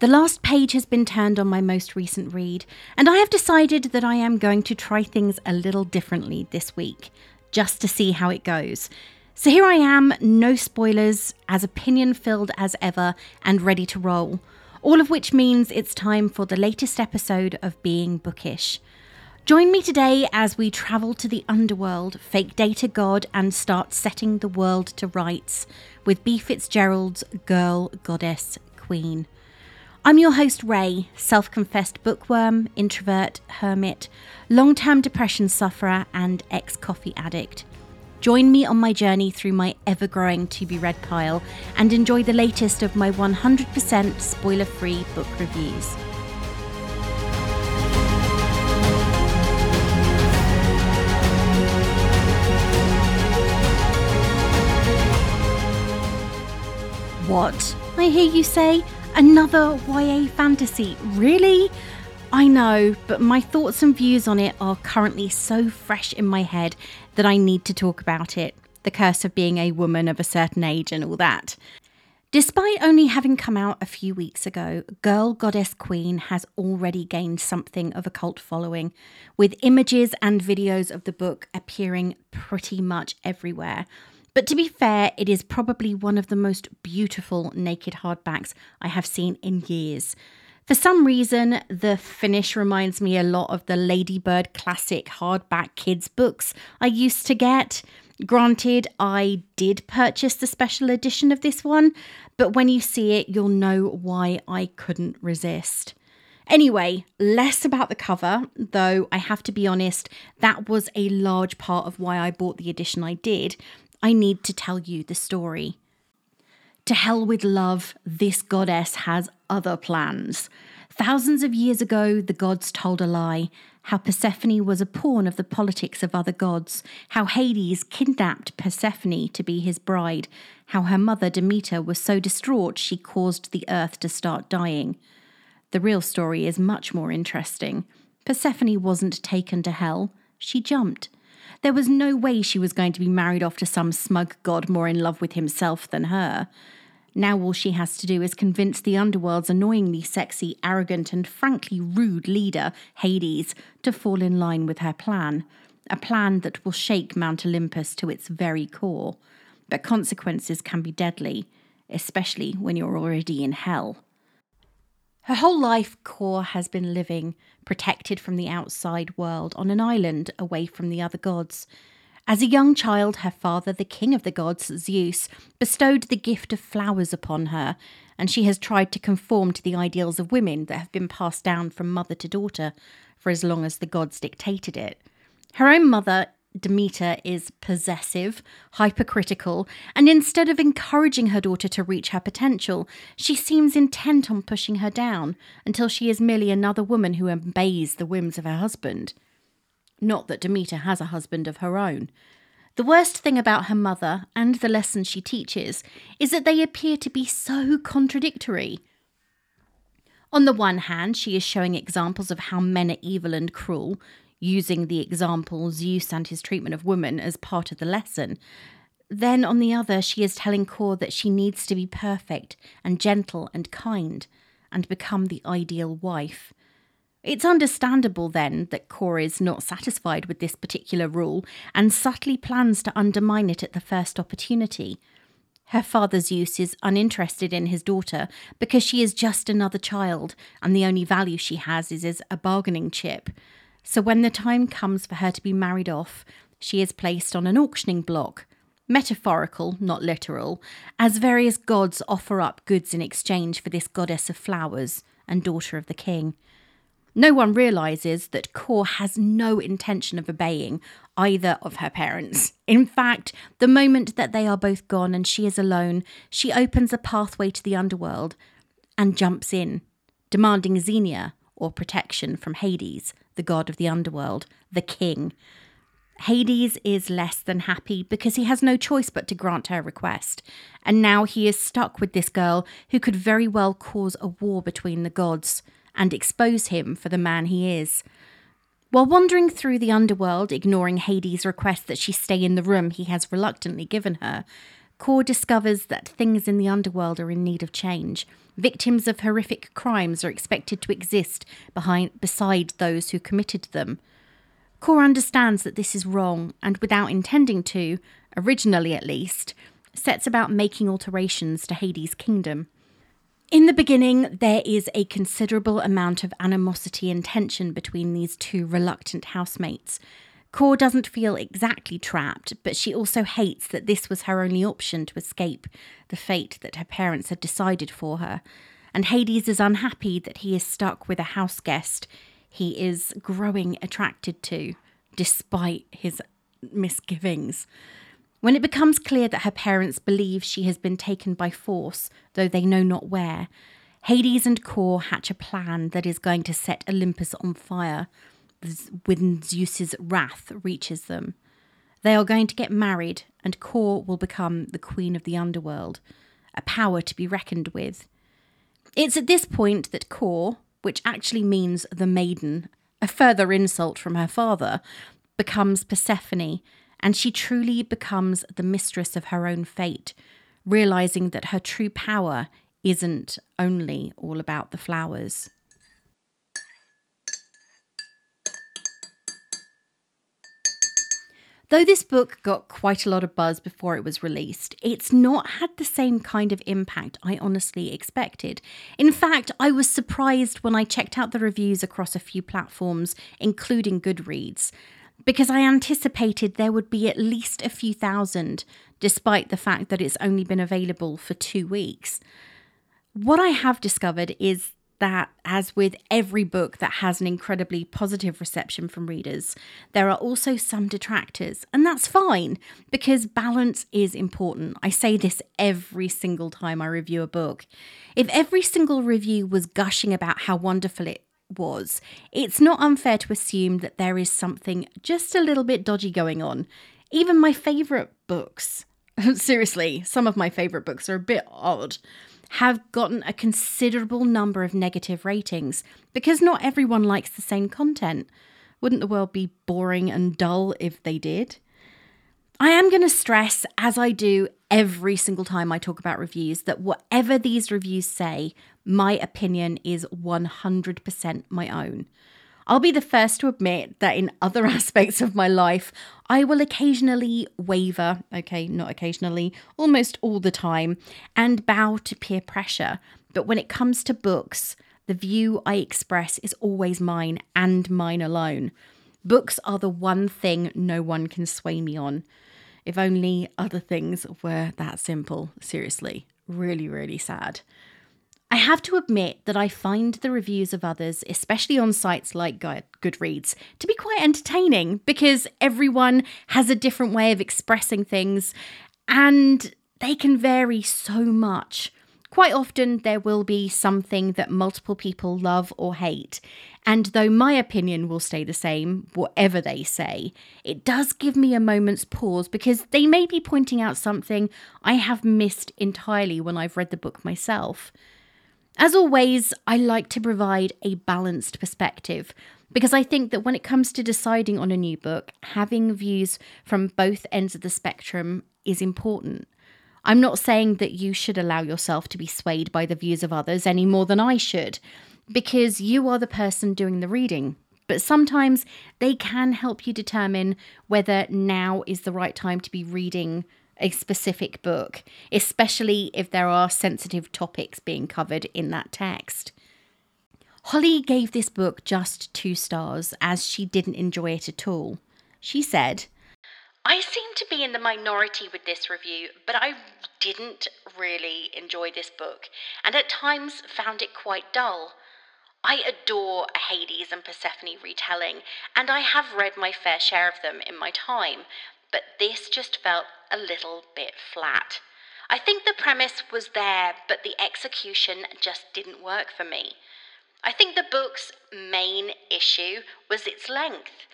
The last page has been turned on my most recent read, and I have decided that I am going to try things a little differently this week, just to see how it goes. So here I am, no spoilers, as opinion filled as ever, and ready to roll. All of which means it's time for the latest episode of Being Bookish. Join me today as we travel to the underworld, fake data god, and start setting the world to rights with Bea Fitzgerald's Girl, Goddess, Queen. I'm your host, Ray, self confessed bookworm, introvert, hermit, long term depression sufferer, and ex coffee addict. Join me on my journey through my ever growing to be read pile and enjoy the latest of my 100% spoiler free book reviews. What? I hear you say? Another YA fantasy? Really? I know, but my thoughts and views on it are currently so fresh in my head that I need to talk about it. The curse of being a woman of a certain age and all that. Despite only having come out a few weeks ago, Girl Goddess Queen has already gained something of a cult following, with images and videos of the book appearing pretty much everywhere. But to be fair, it is probably one of the most beautiful naked hardbacks I have seen in years. For some reason, the finish reminds me a lot of the Ladybird classic hardback kids books I used to get. Granted, I did purchase the special edition of this one, but when you see it, you'll know why I couldn't resist. Anyway, less about the cover, though I have to be honest, that was a large part of why I bought the edition I did, I need to tell you the story. To hell with love, this goddess has other plans. Thousands of years ago, the gods told a lie how Persephone was a pawn of the politics of other gods, how Hades kidnapped Persephone to be his bride, how her mother Demeter was so distraught she caused the earth to start dying. The real story is much more interesting. Persephone wasn't taken to hell, she jumped. There was no way she was going to be married off to some smug god more in love with himself than her. Now all she has to do is convince the underworld's annoyingly sexy, arrogant, and frankly rude leader, Hades, to fall in line with her plan. A plan that will shake Mount Olympus to its very core. But consequences can be deadly, especially when you're already in hell. Her whole life, Kore has been living, protected from the outside world, on an island away from the other gods. As a young child, her father, the king of the gods, Zeus, bestowed the gift of flowers upon her, and she has tried to conform to the ideals of women that have been passed down from mother to daughter for as long as the gods dictated it. Her own mother Demeter is possessive, hypercritical, and instead of encouraging her daughter to reach her potential, she seems intent on pushing her down until she is merely another woman who obeys the whims of her husband. Not that Demeter has a husband of her own. The worst thing about her mother and the lessons she teaches is that they appear to be so contradictory. On the one hand, she is showing examples of how men are evil and cruel, using the example Zeus and his treatment of women as part of the lesson. Then, on the other, she is telling Kore that she needs to be perfect and gentle and kind and become the ideal wife. It's understandable then that Kore is not satisfied with this particular rule and subtly plans to undermine it at the first opportunity. Her father Zeus is uninterested in his daughter because she is just another child and the only value she has is as a bargaining chip. So when the time comes for her to be married off, she is placed on an auctioning block, metaphorical, not literal, as various gods offer up goods in exchange for this goddess of flowers and daughter of the king. No one realizes that Kore has no intention of obeying either of her parents. In fact, the moment that they are both gone and she is alone, she opens a pathway to the underworld and jumps in, demanding Xenia or protection from Hades, the god of the underworld, the king. Hades is less than happy because he has no choice but to grant her request, and now he is stuck with this girl who could very well cause a war between the gods and expose him for the man he is. While wandering through the underworld, ignoring Hades' request that she stay in the room he has reluctantly given her, Kore discovers that things in the underworld are in need of change. Victims of horrific crimes are expected to exist behind beside those who committed them. Kore understands that this is wrong and without intending to, originally at least, sets about making alterations to Hades' kingdom. In the beginning, there is a considerable amount of animosity and tension between these two reluctant housemates. Kore doesn't feel exactly trapped, but she also hates that this was her only option to escape the fate that her parents had decided for her. And Hades is unhappy that he is stuck with a house guest he is growing attracted to, despite his misgivings. When it becomes clear that her parents believe she has been taken by force, though they know not where, Hades and Kore hatch a plan that is going to set Olympus on fire when Zeus's wrath reaches them. They are going to get married, and Kore will become the queen of the underworld, a power to be reckoned with. It's at this point that Kore, which actually means the maiden, a further insult from her father, becomes Persephone and she truly becomes the mistress of her own fate, realizing that her true power isn't only all about the flowers. Though this book got quite a lot of buzz before it was released, it's not had the same kind of impact I honestly expected. In fact, I was surprised when I checked out the reviews across a few platforms, including Goodreads because I anticipated there would be at least a few thousand, despite the fact that it's only been available for two weeks. What I have discovered is that, as with every book that has an incredibly positive reception from readers, there are also some detractors, and that's fine because balance is important. I say this every single time I review a book. If every single review was gushing about how wonderful it was, it's not unfair to assume that there is something just a little bit dodgy going on. Even my favourite books, seriously, some of my favourite books are a bit odd, have gotten a considerable number of negative ratings because not everyone likes the same content. Wouldn't the world be boring and dull if they did? I am going to stress, as I do every single time I talk about reviews, that whatever these reviews say, my opinion is 100% my own. I'll be the first to admit that in other aspects of my life, I will occasionally waver, okay, not occasionally, almost all the time, and bow to peer pressure. But when it comes to books, the view I express is always mine and mine alone. Books are the one thing no one can sway me on. If only other things were that simple. Seriously, really, really sad. I have to admit that I find the reviews of others, especially on sites like Goodreads, to be quite entertaining because everyone has a different way of expressing things and they can vary so much. Quite often, there will be something that multiple people love or hate, and though my opinion will stay the same, whatever they say, it does give me a moment's pause because they may be pointing out something I have missed entirely when I've read the book myself. As always, I like to provide a balanced perspective because I think that when it comes to deciding on a new book, having views from both ends of the spectrum is important. I'm not saying that you should allow yourself to be swayed by the views of others any more than I should, because you are the person doing the reading. But sometimes they can help you determine whether now is the right time to be reading a specific book, especially if there are sensitive topics being covered in that text. Holly gave this book just two stars as she didn't enjoy it at all. She said, I seem to be in the minority with this review, but I didn't really enjoy this book, and at times found it quite dull. I adore a Hades and Persephone retelling, and I have read my fair share of them in my time, but this just felt a little bit flat. I think the premise was there, but the execution just didn't work for me. I think the book's main issue was its length.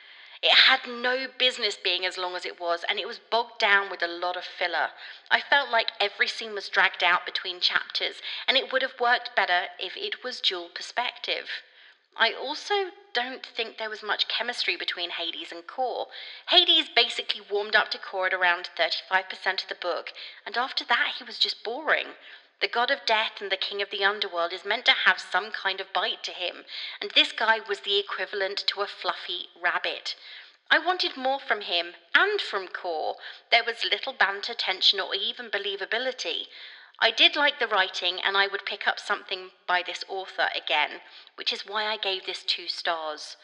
It had no business being as long as it was, and it was bogged down with a lot of filler. I felt like every scene was dragged out between chapters, and it would have worked better if it was dual perspective. I also don't think there was much chemistry between Hades and Kore. Hades basically warmed up to Kore at around 35% of the book, and after that he was just boring. The god of death and the king of the underworld is meant to have some kind of bite to him, and this guy was the equivalent to a fluffy rabbit. I wanted more from him and from Kore. There was little banter, tension, or even believability. I did like the writing, and I would pick up something by this author again, which is why I gave this two stars.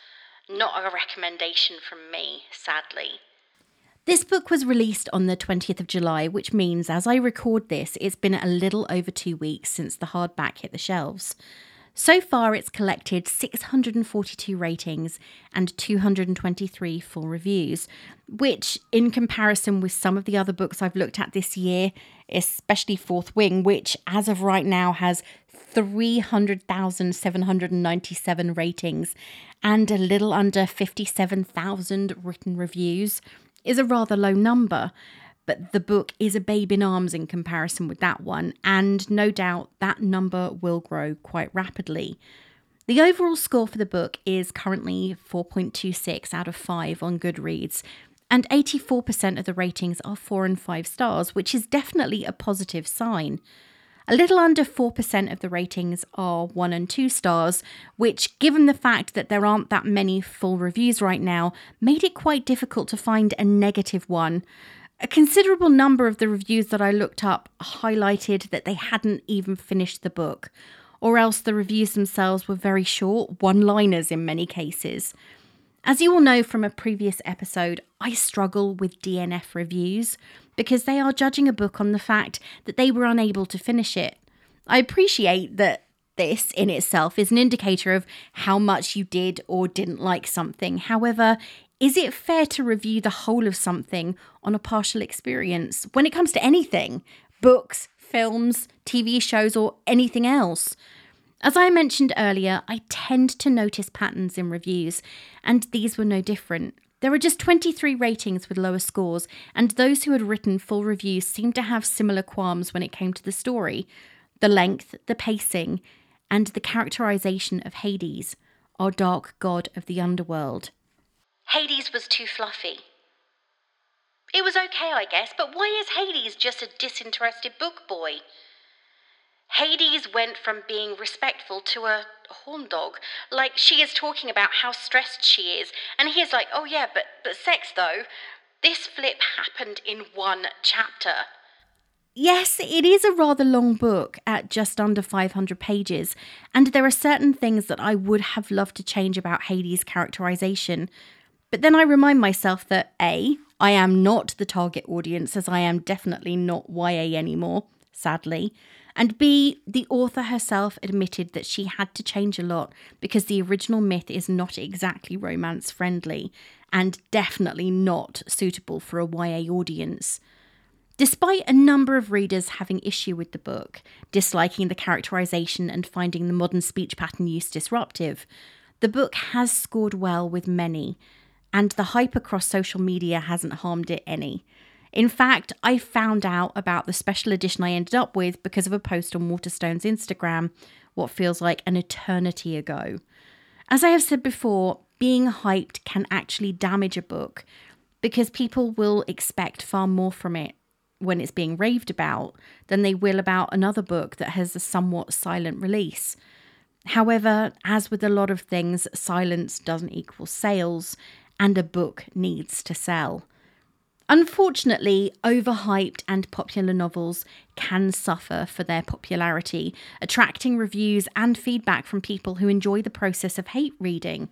Not a recommendation from me, sadly. This book was released on the 20th of July, which means as I record this, it's been a little over two weeks since the hardback hit the shelves. So far, it's collected 642 ratings and 223 full reviews, which, in comparison with some of the other books I've looked at this year, especially Fourth Wing, which as of right now has 300,797 ratings and a little under 57,000 written reviews, is a rather low number but the book is a babe in arms in comparison with that one, and no doubt that number will grow quite rapidly. The overall score for the book is currently 4.26 out of 5 on Goodreads, and 84% of the ratings are 4 and 5 stars, which is definitely a positive sign. A little under 4% of the ratings are 1 and 2 stars, which, given the fact that there aren't that many full reviews right now, made it quite difficult to find a negative one. A considerable number of the reviews that I looked up highlighted that they hadn't even finished the book, or else the reviews themselves were very short, one liners in many cases. As you will know from a previous episode, I struggle with DNF reviews because they are judging a book on the fact that they were unable to finish it. I appreciate that this in itself is an indicator of how much you did or didn't like something. However, is it fair to review the whole of something on a partial experience when it comes to anything books, films, TV shows, or anything else? As I mentioned earlier, I tend to notice patterns in reviews, and these were no different. There were just 23 ratings with lower scores, and those who had written full reviews seemed to have similar qualms when it came to the story the length, the pacing, and the characterization of Hades, our dark god of the underworld. Hades was too fluffy. It was okay, I guess, but why is Hades just a disinterested book boy? Hades went from being respectful to a horn dog. Like she is talking about how stressed she is, and he is like, "Oh yeah, but but sex though." This flip happened in one chapter. Yes, it is a rather long book at just under 500 pages, and there are certain things that I would have loved to change about Hades' characterization, but then I remind myself that A, I am not the target audience, as I am definitely not YA anymore, sadly. And B, the author herself admitted that she had to change a lot because the original myth is not exactly romance friendly and definitely not suitable for a YA audience. Despite a number of readers having issue with the book, disliking the characterization and finding the modern speech pattern use disruptive, the book has scored well with many, and the hype across social media hasn't harmed it any. In fact, I found out about the special edition I ended up with because of a post on Waterstone's Instagram, what feels like an eternity ago. As I have said before, being hyped can actually damage a book because people will expect far more from it when it's being raved about than they will about another book that has a somewhat silent release. However, as with a lot of things, silence doesn't equal sales, and a book needs to sell. Unfortunately, overhyped and popular novels can suffer for their popularity, attracting reviews and feedback from people who enjoy the process of hate reading.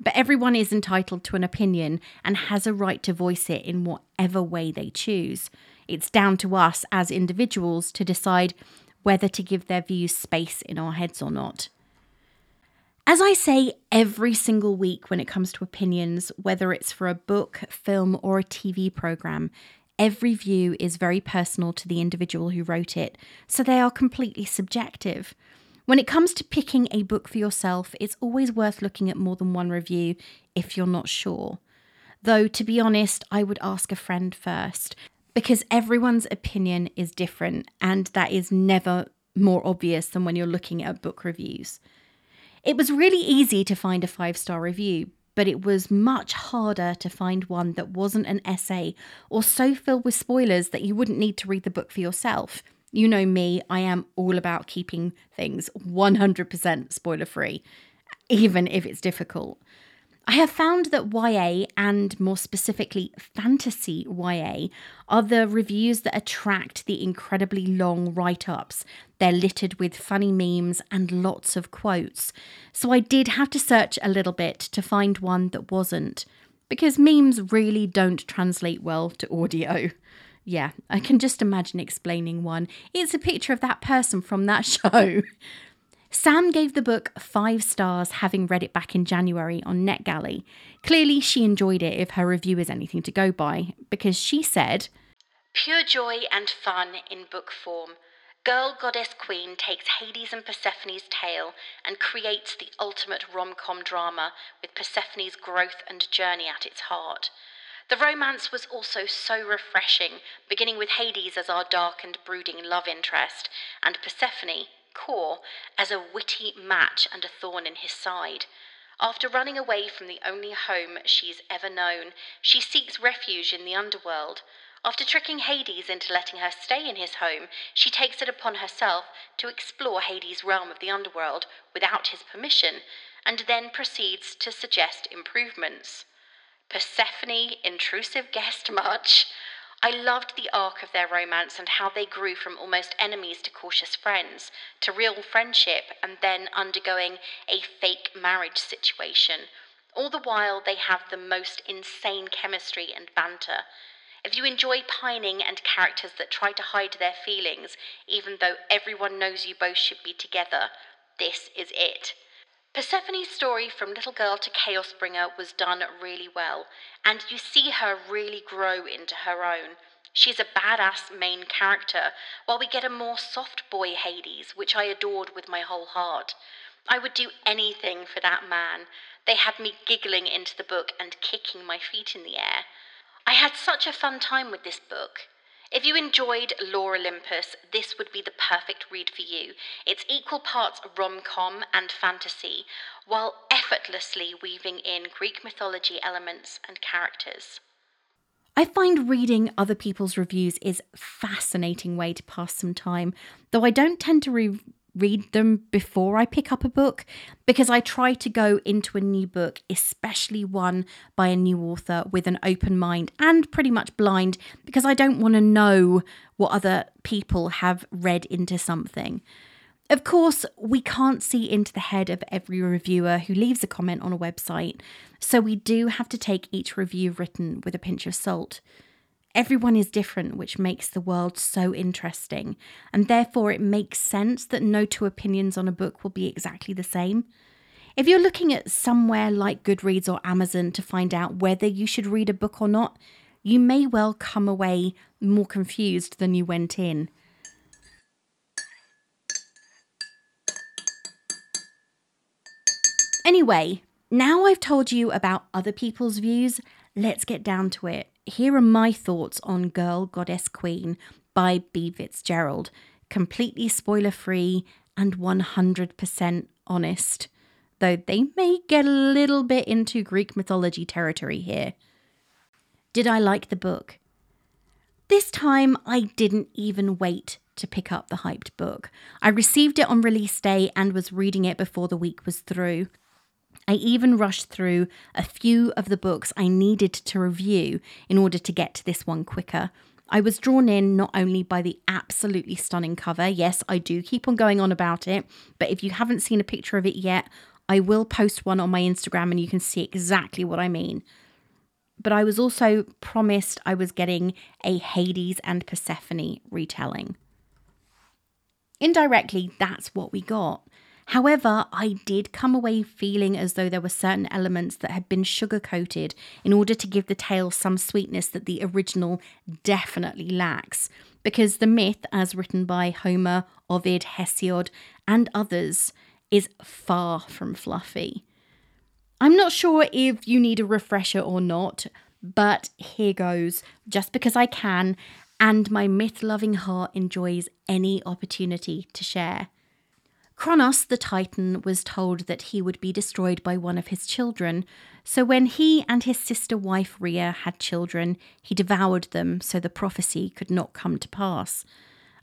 But everyone is entitled to an opinion and has a right to voice it in whatever way they choose. It's down to us as individuals to decide whether to give their views space in our heads or not. As I say every single week when it comes to opinions, whether it's for a book, film, or a TV programme, every view is very personal to the individual who wrote it, so they are completely subjective. When it comes to picking a book for yourself, it's always worth looking at more than one review if you're not sure. Though, to be honest, I would ask a friend first, because everyone's opinion is different, and that is never more obvious than when you're looking at book reviews. It was really easy to find a five star review, but it was much harder to find one that wasn't an essay or so filled with spoilers that you wouldn't need to read the book for yourself. You know me, I am all about keeping things 100% spoiler free, even if it's difficult. I have found that YA and more specifically fantasy YA are the reviews that attract the incredibly long write ups. They're littered with funny memes and lots of quotes. So I did have to search a little bit to find one that wasn't, because memes really don't translate well to audio. Yeah, I can just imagine explaining one. It's a picture of that person from that show. Sam gave the book five stars, having read it back in January on NetGalley. Clearly, she enjoyed it if her review is anything to go by, because she said, Pure joy and fun in book form. Girl Goddess Queen takes Hades and Persephone's tale and creates the ultimate rom com drama with Persephone's growth and journey at its heart. The romance was also so refreshing, beginning with Hades as our dark and brooding love interest, and Persephone, Kore as a witty match and a thorn in his side. After running away from the only home she's ever known, she seeks refuge in the underworld. After tricking Hades into letting her stay in his home, she takes it upon herself to explore Hades' realm of the underworld without his permission, and then proceeds to suggest improvements. Persephone, intrusive guest much? I loved the arc of their romance and how they grew from almost enemies to cautious friends, to real friendship, and then undergoing a fake marriage situation. All the while, they have the most insane chemistry and banter. If you enjoy pining and characters that try to hide their feelings, even though everyone knows you both should be together, this is it. Persephone's story from little girl to chaos bringer was done really well, and you see her really grow into her own. She's a badass main character, while we get a more soft boy Hades, which I adored with my whole heart. I would do anything for that man. They had me giggling into the book and kicking my feet in the air. I had such a fun time with this book. If you enjoyed Lore Olympus, this would be the perfect read for you. It's equal parts rom com and fantasy, while effortlessly weaving in Greek mythology elements and characters. I find reading other people's reviews is a fascinating way to pass some time, though I don't tend to re- read them before I pick up a book because I try to go into a new book, especially one by a new author, with an open mind and pretty much blind because I don't want to know what other people have read into something. Of course, we can't see into the head of every reviewer who leaves a comment on a website, so we do have to take each review written with a pinch of salt. Everyone is different, which makes the world so interesting, and therefore it makes sense that no two opinions on a book will be exactly the same. If you're looking at somewhere like Goodreads or Amazon to find out whether you should read a book or not, you may well come away more confused than you went in. Anyway, now I've told you about other people's views, let's get down to it here are my thoughts on Girl Goddess Queen by Bea Fitzgerald. Completely spoiler free and 100% honest, though they may get a little bit into Greek mythology territory here. Did I like the book? This time I didn't even wait to pick up the hyped book. I received it on release day and was reading it before the week was through. I even rushed through a few of the books I needed to review in order to get to this one quicker. I was drawn in not only by the absolutely stunning cover, yes, I do keep on going on about it, but if you haven't seen a picture of it yet, I will post one on my Instagram and you can see exactly what I mean. But I was also promised I was getting a Hades and Persephone retelling. Indirectly, that's what we got. However, I did come away feeling as though there were certain elements that had been sugar coated in order to give the tale some sweetness that the original definitely lacks. Because the myth, as written by Homer, Ovid, Hesiod, and others, is far from fluffy. I'm not sure if you need a refresher or not, but here goes, just because I can, and my myth loving heart enjoys any opportunity to share. Kronos, the Titan, was told that he would be destroyed by one of his children, so when he and his sister wife Rhea had children, he devoured them so the prophecy could not come to pass.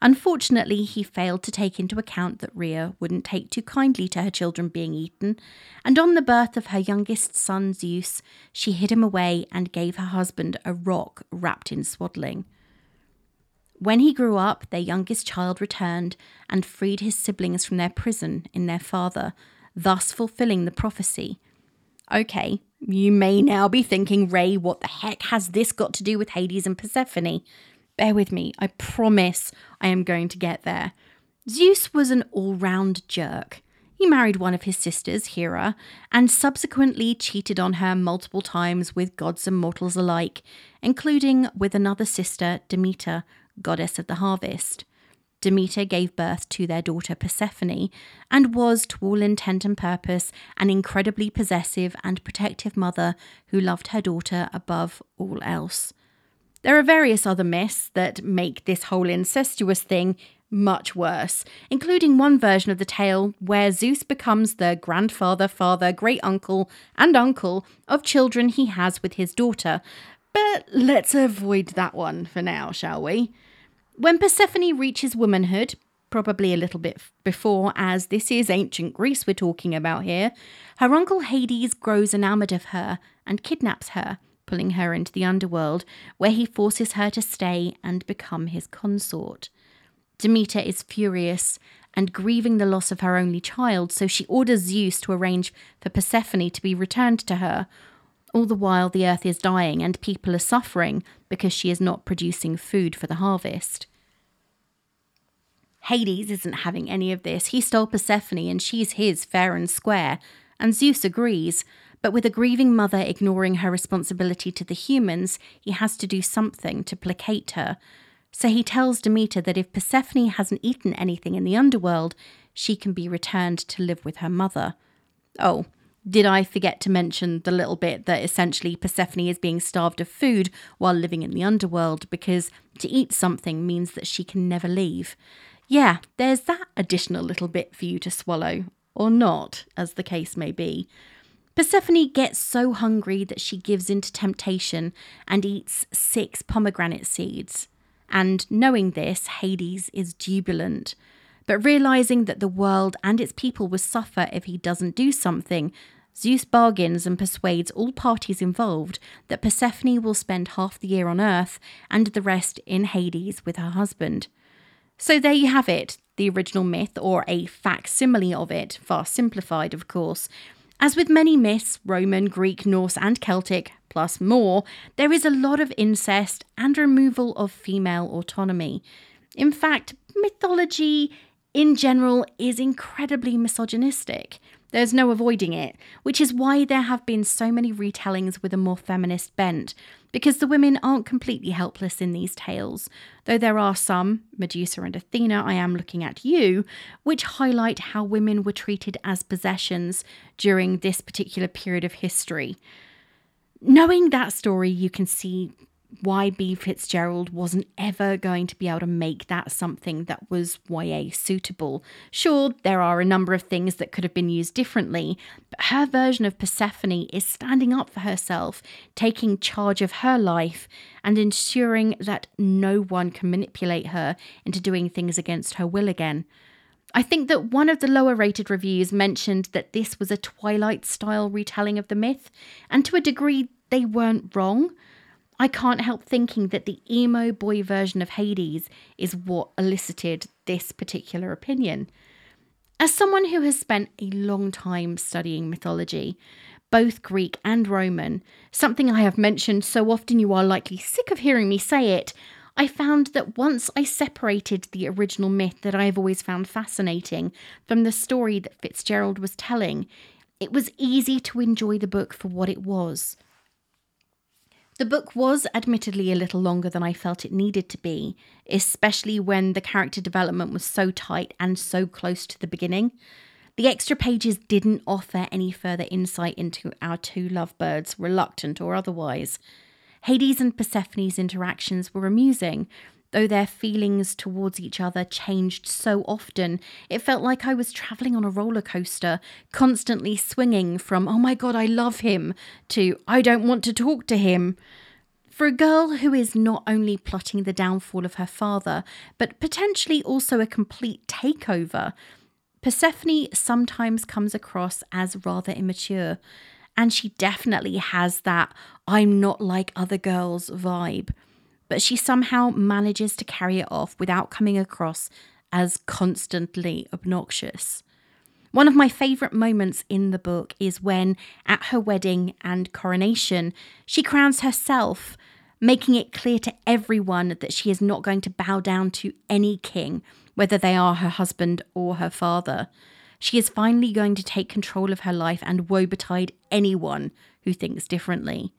Unfortunately, he failed to take into account that Rhea wouldn't take too kindly to her children being eaten, and on the birth of her youngest son Zeus, she hid him away and gave her husband a rock wrapped in swaddling. When he grew up, their youngest child returned and freed his siblings from their prison in their father, thus fulfilling the prophecy. Okay, you may now be thinking, Ray, what the heck has this got to do with Hades and Persephone? Bear with me, I promise I am going to get there. Zeus was an all round jerk. He married one of his sisters, Hera, and subsequently cheated on her multiple times with gods and mortals alike, including with another sister, Demeter, goddess of the harvest. Demeter gave birth to their daughter Persephone and was, to all intent and purpose, an incredibly possessive and protective mother who loved her daughter above all else. There are various other myths that make this whole incestuous thing much worse, including one version of the tale where Zeus becomes the grandfather, father, great uncle, and uncle of children he has with his daughter. But let's avoid that one for now, shall we? When Persephone reaches womanhood, probably a little bit before, as this is ancient Greece we're talking about here, her uncle Hades grows enamoured of her and kidnaps her, pulling her into the underworld, where he forces her to stay and become his consort. Demeter is furious and grieving the loss of her only child, so she orders Zeus to arrange for Persephone to be returned to her. All the while, the earth is dying and people are suffering because she is not producing food for the harvest. Hades isn't having any of this. He stole Persephone and she's his fair and square, and Zeus agrees. But with a grieving mother ignoring her responsibility to the humans, he has to do something to placate her. So he tells Demeter that if Persephone hasn't eaten anything in the underworld, she can be returned to live with her mother. Oh, did I forget to mention the little bit that essentially Persephone is being starved of food while living in the underworld because to eat something means that she can never leave? Yeah, there's that additional little bit for you to swallow, or not, as the case may be. Persephone gets so hungry that she gives in to temptation and eats six pomegranate seeds. And knowing this, Hades is jubilant. But realizing that the world and its people will suffer if he doesn't do something, Zeus bargains and persuades all parties involved that Persephone will spend half the year on Earth and the rest in Hades with her husband. So there you have it, the original myth, or a facsimile of it, far simplified, of course. As with many myths, Roman, Greek, Norse, and Celtic, plus more, there is a lot of incest and removal of female autonomy. In fact, mythology in general is incredibly misogynistic. There's no avoiding it, which is why there have been so many retellings with a more feminist bent, because the women aren't completely helpless in these tales, though there are some, Medusa and Athena, I am looking at you, which highlight how women were treated as possessions during this particular period of history. Knowing that story, you can see why Bea Fitzgerald wasn't ever going to be able to make that something that was YA suitable. Sure, there are a number of things that could have been used differently, but her version of Persephone is standing up for herself, taking charge of her life, and ensuring that no one can manipulate her into doing things against her will again. I think that one of the lower rated reviews mentioned that this was a Twilight style retelling of the myth, and to a degree, they weren't wrong. I can't help thinking that the emo boy version of Hades is what elicited this particular opinion. As someone who has spent a long time studying mythology, both Greek and Roman, something I have mentioned so often you are likely sick of hearing me say it, I found that once I separated the original myth that I have always found fascinating from the story that Fitzgerald was telling, it was easy to enjoy the book for what it was. The book was admittedly a little longer than I felt it needed to be, especially when the character development was so tight and so close to the beginning. The extra pages didn't offer any further insight into our two lovebirds, reluctant or otherwise. Hades and Persephone's interactions were amusing, Though their feelings towards each other changed so often, it felt like I was travelling on a roller coaster, constantly swinging from, oh my god, I love him, to, I don't want to talk to him. For a girl who is not only plotting the downfall of her father, but potentially also a complete takeover, Persephone sometimes comes across as rather immature, and she definitely has that I'm not like other girls vibe but she somehow manages to carry it off without coming across as constantly obnoxious. One of my favourite moments in the book is when, at her wedding and coronation, she crowns herself, making it clear to everyone that she is not going to bow down to any king, whether they are her husband or her father. She is finally going to take control of her life and woe betide anyone who thinks differently.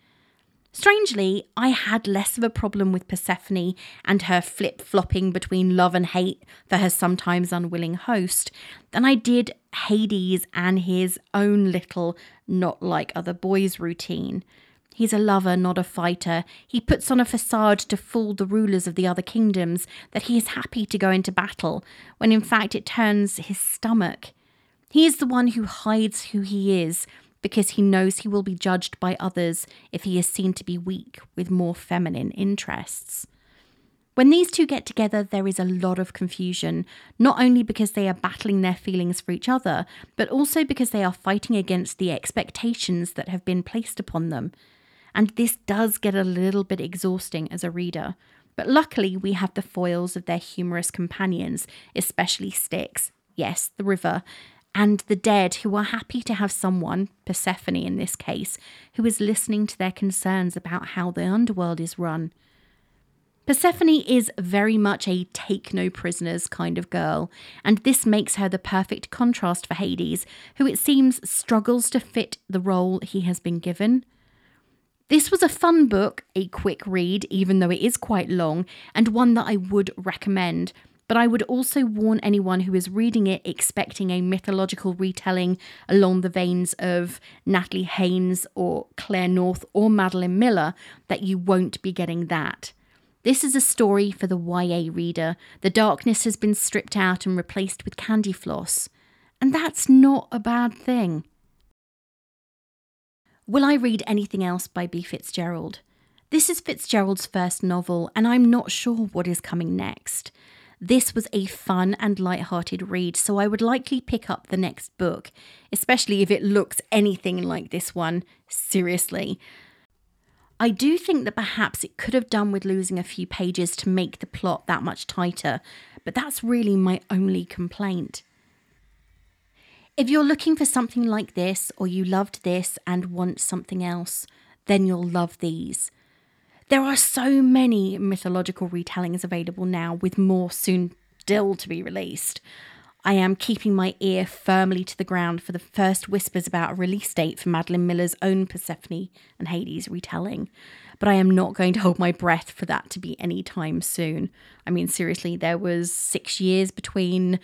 Strangely, I had less of a problem with Persephone and her flip flopping between love and hate for her sometimes unwilling host than I did Hades and his own little not like other boys routine. He's a lover, not a fighter. He puts on a facade to fool the rulers of the other kingdoms that he is happy to go into battle, when in fact it turns his stomach. He is the one who hides who he is because he knows he will be judged by others if he is seen to be weak with more feminine interests. When these two get together, there is a lot of confusion, not only because they are battling their feelings for each other, but also because they are fighting against the expectations that have been placed upon them. And this does get a little bit exhausting as a reader. But luckily, we have the foils of their humorous companions, especially Styx, yes, the river, and the dead who are happy to have someone, Persephone in this case, who is listening to their concerns about how the underworld is run. Persephone is very much a take no prisoners kind of girl, and this makes her the perfect contrast for Hades, who it seems struggles to fit the role he has been given. This was a fun book, a quick read, even though it is quite long, and one that I would recommend, but I would also warn anyone who is reading it expecting a mythological retelling along the veins of Natalie Haynes or Claire North or Madeline Miller that you won't be getting that. This is a story for the YA reader. The darkness has been stripped out and replaced with candy floss. And that's not a bad thing. Will I read anything else by Bea Fitzgerald? This is Fitzgerald's first novel, and I'm not sure what is coming next. This was a fun and light-hearted read, so I would likely pick up the next book, especially if it looks anything like this one. Seriously. I do think that perhaps it could have done with losing a few pages to make the plot that much tighter, but that's really my only complaint. If you're looking for something like this, or you loved this and want something else, then you'll love these. There are so many mythological retellings available now, with more soon still to be released. I am keeping my ear firmly to the ground for the first whispers about a release date for Madeline Miller's own Persephone and Hades retelling, but I am not going to hold my breath for that to be any time soon. I mean, seriously, there was six years between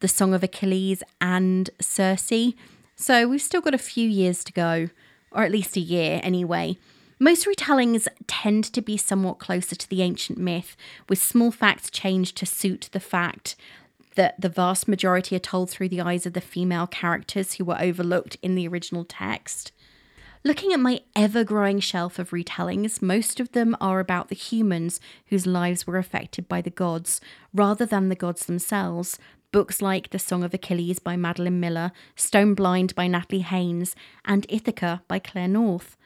the Song of Achilles and Circe, so we've still got a few years to go, or at least a year anyway. Most retellings tend to be somewhat closer to the ancient myth, with small facts changed to suit the fact that the vast majority are told through the eyes of the female characters who were overlooked in the original text. Looking at my ever growing shelf of retellings, most of them are about the humans whose lives were affected by the gods, rather than the gods themselves. Books like The Song of Achilles by Madeline Miller, Stone Blind by Natalie Haynes, and Ithaca by Claire North.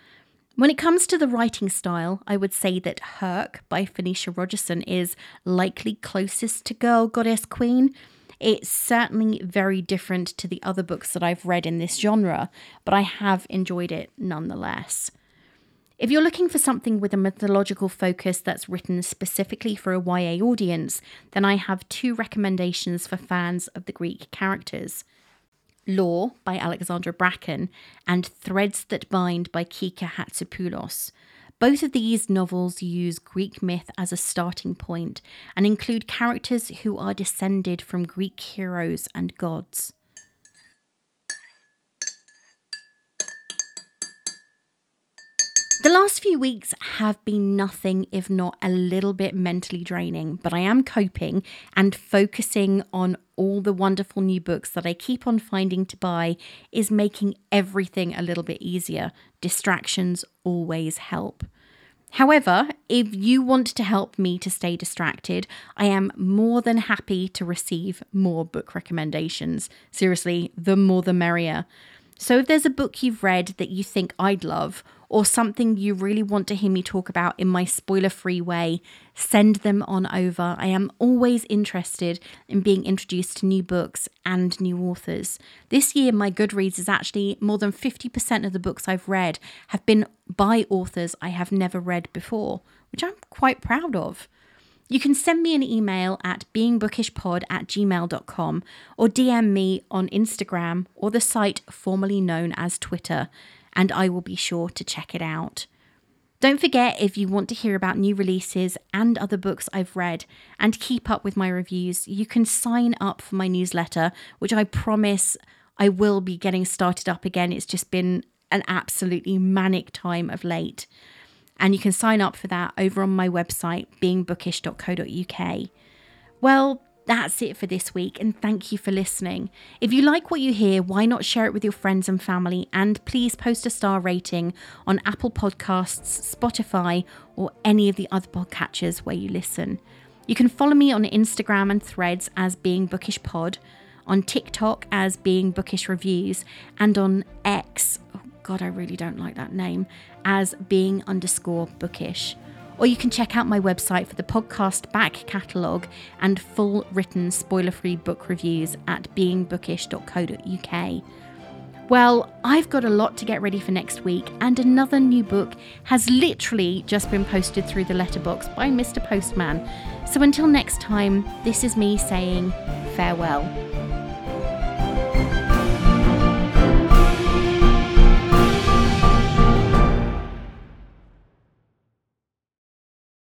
When it comes to the writing style, I would say that Herc by Phoenicia Rogerson is likely closest to Girl, Goddess, Queen. It's certainly very different to the other books that I've read in this genre, but I have enjoyed it nonetheless. If you're looking for something with a mythological focus that's written specifically for a YA audience, then I have two recommendations for fans of the Greek characters. Lore by Alexandra Bracken and Threads That Bind by Kika Hatzipoulos. Both of these novels use Greek myth as a starting point and include characters who are descended from Greek heroes and gods. The last few weeks have been nothing if not a little bit mentally draining, but I am coping and focusing on all the wonderful new books that I keep on finding to buy is making everything a little bit easier. Distractions always help. However, if you want to help me to stay distracted, I am more than happy to receive more book recommendations. Seriously, the more the merrier. So if there's a book you've read that you think I'd love, or something you really want to hear me talk about in my spoiler free way, send them on over. I am always interested in being introduced to new books and new authors. This year, my Goodreads is actually more than 50% of the books I've read have been by authors I have never read before, which I'm quite proud of. You can send me an email at beingbookishpod at gmail.com or DM me on Instagram or the site formerly known as Twitter and I will be sure to check it out. Don't forget if you want to hear about new releases and other books I've read and keep up with my reviews, you can sign up for my newsletter, which I promise I will be getting started up again. It's just been an absolutely manic time of late. And you can sign up for that over on my website, beingbookish.co.uk. Well, that's it for this week, and thank you for listening. If you like what you hear, why not share it with your friends and family? And please post a star rating on Apple Podcasts, Spotify, or any of the other podcatchers where you listen. You can follow me on Instagram and threads as Being Bookish Pod, on TikTok as Being Bookish Reviews, and on X, oh God, I really don't like that name, as Being underscore Bookish or you can check out my website for the podcast back catalogue and full written spoiler free book reviews at beingbookish.co.uk. Well, I've got a lot to get ready for next week, and another new book has literally just been posted through the letterbox by Mr. Postman. So until next time, this is me saying farewell.